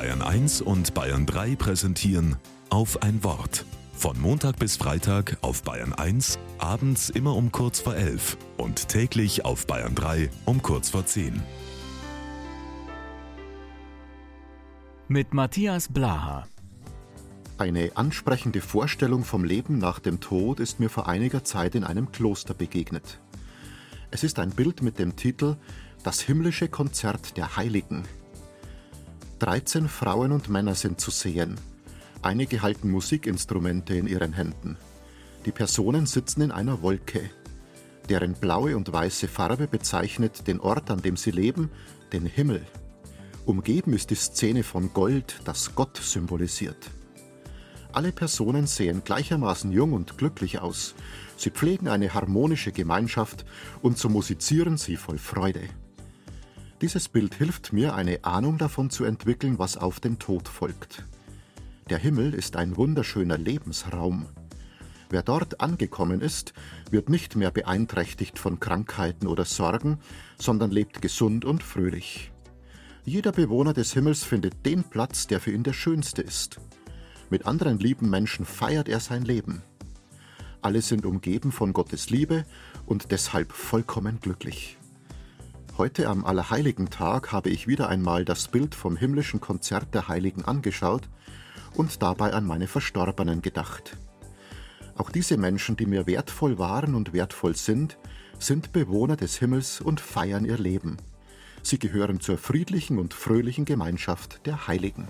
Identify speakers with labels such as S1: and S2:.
S1: Bayern 1 und Bayern 3 präsentieren auf ein Wort. Von Montag bis Freitag auf Bayern 1, abends immer um kurz vor 11 und täglich auf Bayern 3 um kurz vor 10.
S2: Mit Matthias Blaha.
S3: Eine ansprechende Vorstellung vom Leben nach dem Tod ist mir vor einiger Zeit in einem Kloster begegnet. Es ist ein Bild mit dem Titel Das himmlische Konzert der Heiligen. 13 Frauen und Männer sind zu sehen. Einige halten Musikinstrumente in ihren Händen. Die Personen sitzen in einer Wolke. Deren blaue und weiße Farbe bezeichnet den Ort, an dem sie leben, den Himmel. Umgeben ist die Szene von Gold, das Gott symbolisiert. Alle Personen sehen gleichermaßen jung und glücklich aus. Sie pflegen eine harmonische Gemeinschaft und so musizieren sie voll Freude. Dieses Bild hilft mir, eine Ahnung davon zu entwickeln, was auf den Tod folgt. Der Himmel ist ein wunderschöner Lebensraum. Wer dort angekommen ist, wird nicht mehr beeinträchtigt von Krankheiten oder Sorgen, sondern lebt gesund und fröhlich. Jeder Bewohner des Himmels findet den Platz, der für ihn der schönste ist. Mit anderen lieben Menschen feiert er sein Leben. Alle sind umgeben von Gottes Liebe und deshalb vollkommen glücklich. Heute am Allerheiligen-Tag habe ich wieder einmal das Bild vom himmlischen Konzert der Heiligen angeschaut und dabei an meine Verstorbenen gedacht. Auch diese Menschen, die mir wertvoll waren und wertvoll sind, sind Bewohner des Himmels und feiern ihr Leben. Sie gehören zur friedlichen und fröhlichen Gemeinschaft der Heiligen.